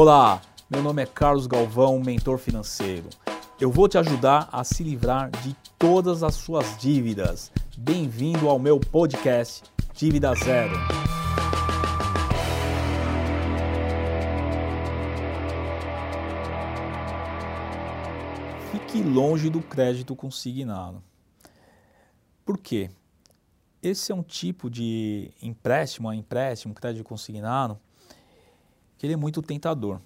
Olá, meu nome é Carlos Galvão, mentor financeiro. Eu vou te ajudar a se livrar de todas as suas dívidas. Bem-vindo ao meu podcast Dívida Zero. Fique longe do crédito consignado. Por quê? Esse é um tipo de empréstimo, empréstimo, crédito consignado, que ele é muito tentador.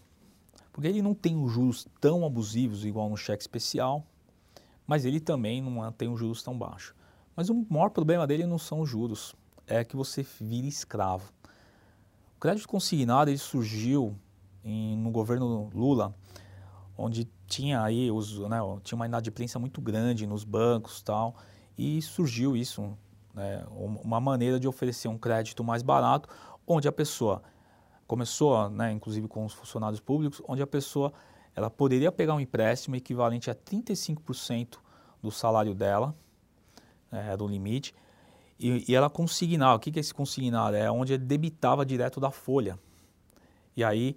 Porque ele não tem os juros tão abusivos igual no cheque especial, mas ele também não tem os juros tão baixos. Mas o maior problema dele não são os juros, é que você vira escravo. O crédito consignado ele surgiu em, no governo Lula, onde tinha aí os, né, tinha uma inadimplência muito grande nos bancos tal, e surgiu isso né, uma maneira de oferecer um crédito mais barato, onde a pessoa começou, né, inclusive com os funcionários públicos, onde a pessoa ela poderia pegar um empréstimo equivalente a 35% do salário dela, é, do limite, e, e ela consignava. O que, que é esse consignar? É onde ele debitava direto da folha. E aí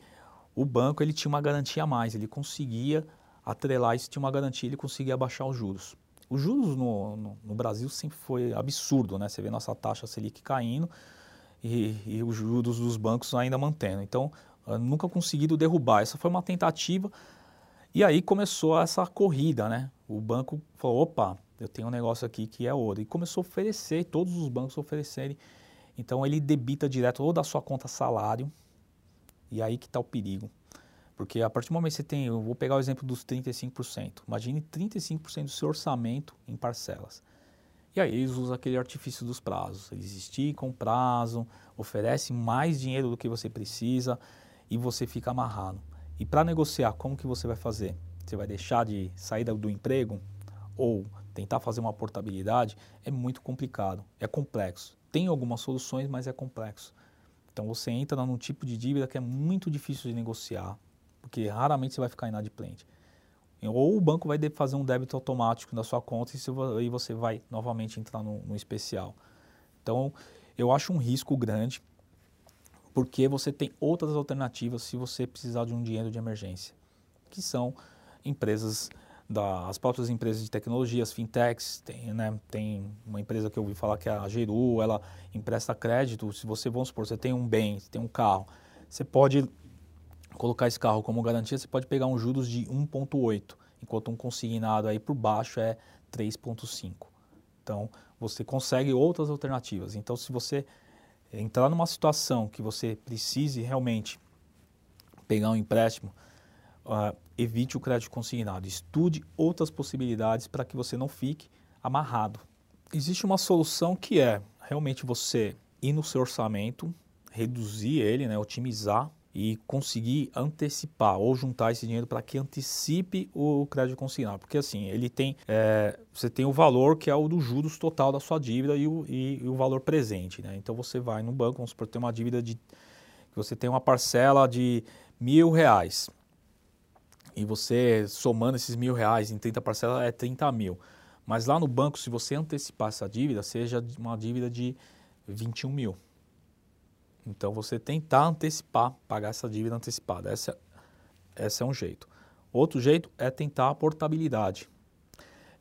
o banco ele tinha uma garantia a mais, ele conseguia atrelar isso, tinha uma garantia, ele conseguia baixar os juros. Os juros no, no, no, Brasil sempre foi absurdo, né? Você vê nossa taxa Selic caindo e, e os juros dos bancos ainda mantendo. Então, nunca conseguido derrubar. Essa foi uma tentativa e aí começou essa corrida, né? O banco falou, opa, eu tenho um negócio aqui que é ouro. E começou a oferecer, todos os bancos oferecerem. Então, ele debita direto ou da sua conta salário, e aí que está o perigo. Porque a partir do momento que você tem, eu vou pegar o exemplo dos 35%. Imagine 35% do seu orçamento em parcelas. E aí eles usam aquele artifício dos prazos. Eles esticam o prazo, oferecem mais dinheiro do que você precisa e você fica amarrado. E para negociar, como que você vai fazer? Você vai deixar de sair do emprego ou tentar fazer uma portabilidade? É muito complicado, é complexo. Tem algumas soluções, mas é complexo. Então você entra num tipo de dívida que é muito difícil de negociar, porque raramente você vai ficar inadimplente. Ou o banco vai fazer um débito automático na sua conta e você vai novamente entrar no, no especial. Então, eu acho um risco grande, porque você tem outras alternativas se você precisar de um dinheiro de emergência, que são empresas das próprias empresas de tecnologia, as fintechs, tem, né, tem uma empresa que eu ouvi falar que é a Geru, ela empresta crédito, se você, vamos supor, você tem um bem, você tem um carro, você pode colocar esse carro como garantia, você pode pegar um juros de 1,8, enquanto um consignado aí por baixo é 3,5. Então, você consegue outras alternativas. Então, se você entrar numa situação que você precise realmente pegar um empréstimo, uh, evite o crédito consignado. Estude outras possibilidades para que você não fique amarrado. Existe uma solução que é realmente você ir no seu orçamento, reduzir ele, né, otimizar e conseguir antecipar ou juntar esse dinheiro para que antecipe o crédito consignado. Porque assim, ele tem, é, você tem o valor que é o dos juros total da sua dívida e o, e, e o valor presente. Né? Então você vai no banco, vamos supor, tem uma dívida de. Você tem uma parcela de mil reais. E você somando esses mil reais em 30 parcelas é 30 mil. Mas lá no banco, se você antecipar essa dívida, seja uma dívida de 21 mil. Então você tentar antecipar, pagar essa dívida antecipada. Essa, esse é um jeito. Outro jeito é tentar a portabilidade.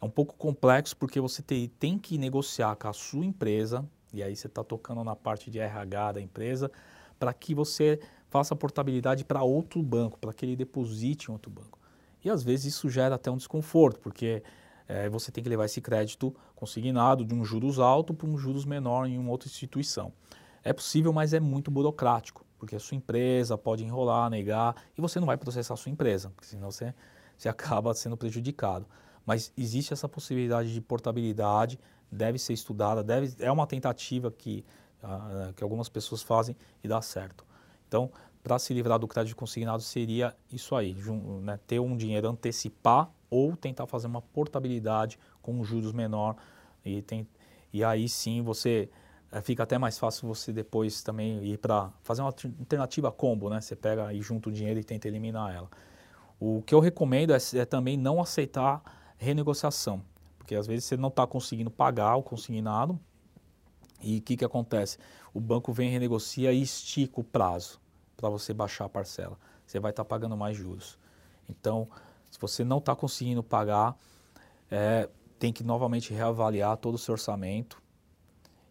É um pouco complexo porque você tem, tem que negociar com a sua empresa, e aí você está tocando na parte de RH da empresa, para que você faça a portabilidade para outro banco, para que ele deposite em outro banco. E às vezes isso gera até um desconforto, porque é, você tem que levar esse crédito consignado de um juros alto para um juros menor em uma outra instituição. É possível, mas é muito burocrático, porque a sua empresa pode enrolar, negar, e você não vai processar a sua empresa, porque senão você, você acaba sendo prejudicado. Mas existe essa possibilidade de portabilidade, deve ser estudada, deve, é uma tentativa que, uh, que algumas pessoas fazem e dá certo. Então, para se livrar do crédito consignado seria isso aí, né, ter um dinheiro antecipar ou tentar fazer uma portabilidade com juros menor e, tem, e aí sim você fica até mais fácil você depois também ir para fazer uma alternativa combo, né? Você pega e junta o dinheiro e tenta eliminar ela. O que eu recomendo é, é também não aceitar renegociação, porque às vezes você não está conseguindo pagar o consignado e o que, que acontece? O banco vem, renegocia e estica o prazo. para você baixar a parcela. Você vai estar tá pagando mais juros. Então, se você não está conseguindo pagar, é, tem que novamente reavaliar todo o seu orçamento.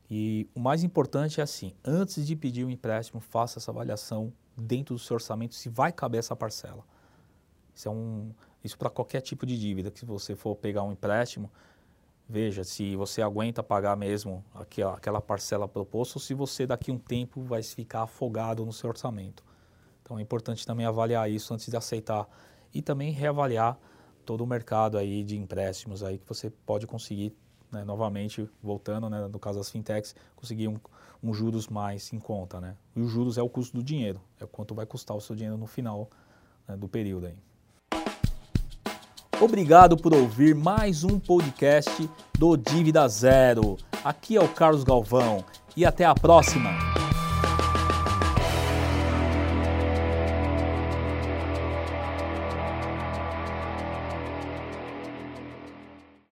E o mais importante é assim, antes de pedir o um empréstimo, faça essa avaliação dentro do seu orçamento se vai caber essa parcela. Isso é um, isso para qualquer tipo de dívida que você for pegar um empréstimo, veja se você aguenta pagar mesmo aquela, aquela parcela proposta ou se você daqui um tempo vai ficar afogado no seu orçamento. Então é importante também avaliar isso antes de aceitar e também reavaliar todo o mercado aí de empréstimos aí que você pode conseguir né, novamente voltando né, no caso das fintechs conseguir um, um, juros mais em conta né? E os juros é o custo do dinheiro é quanto vai custar o seu dinheiro no final né, do período aí. Obrigado por ouvir mais um podcast do Dívida Zero. Aqui é o Carlos Galvão e até a próxima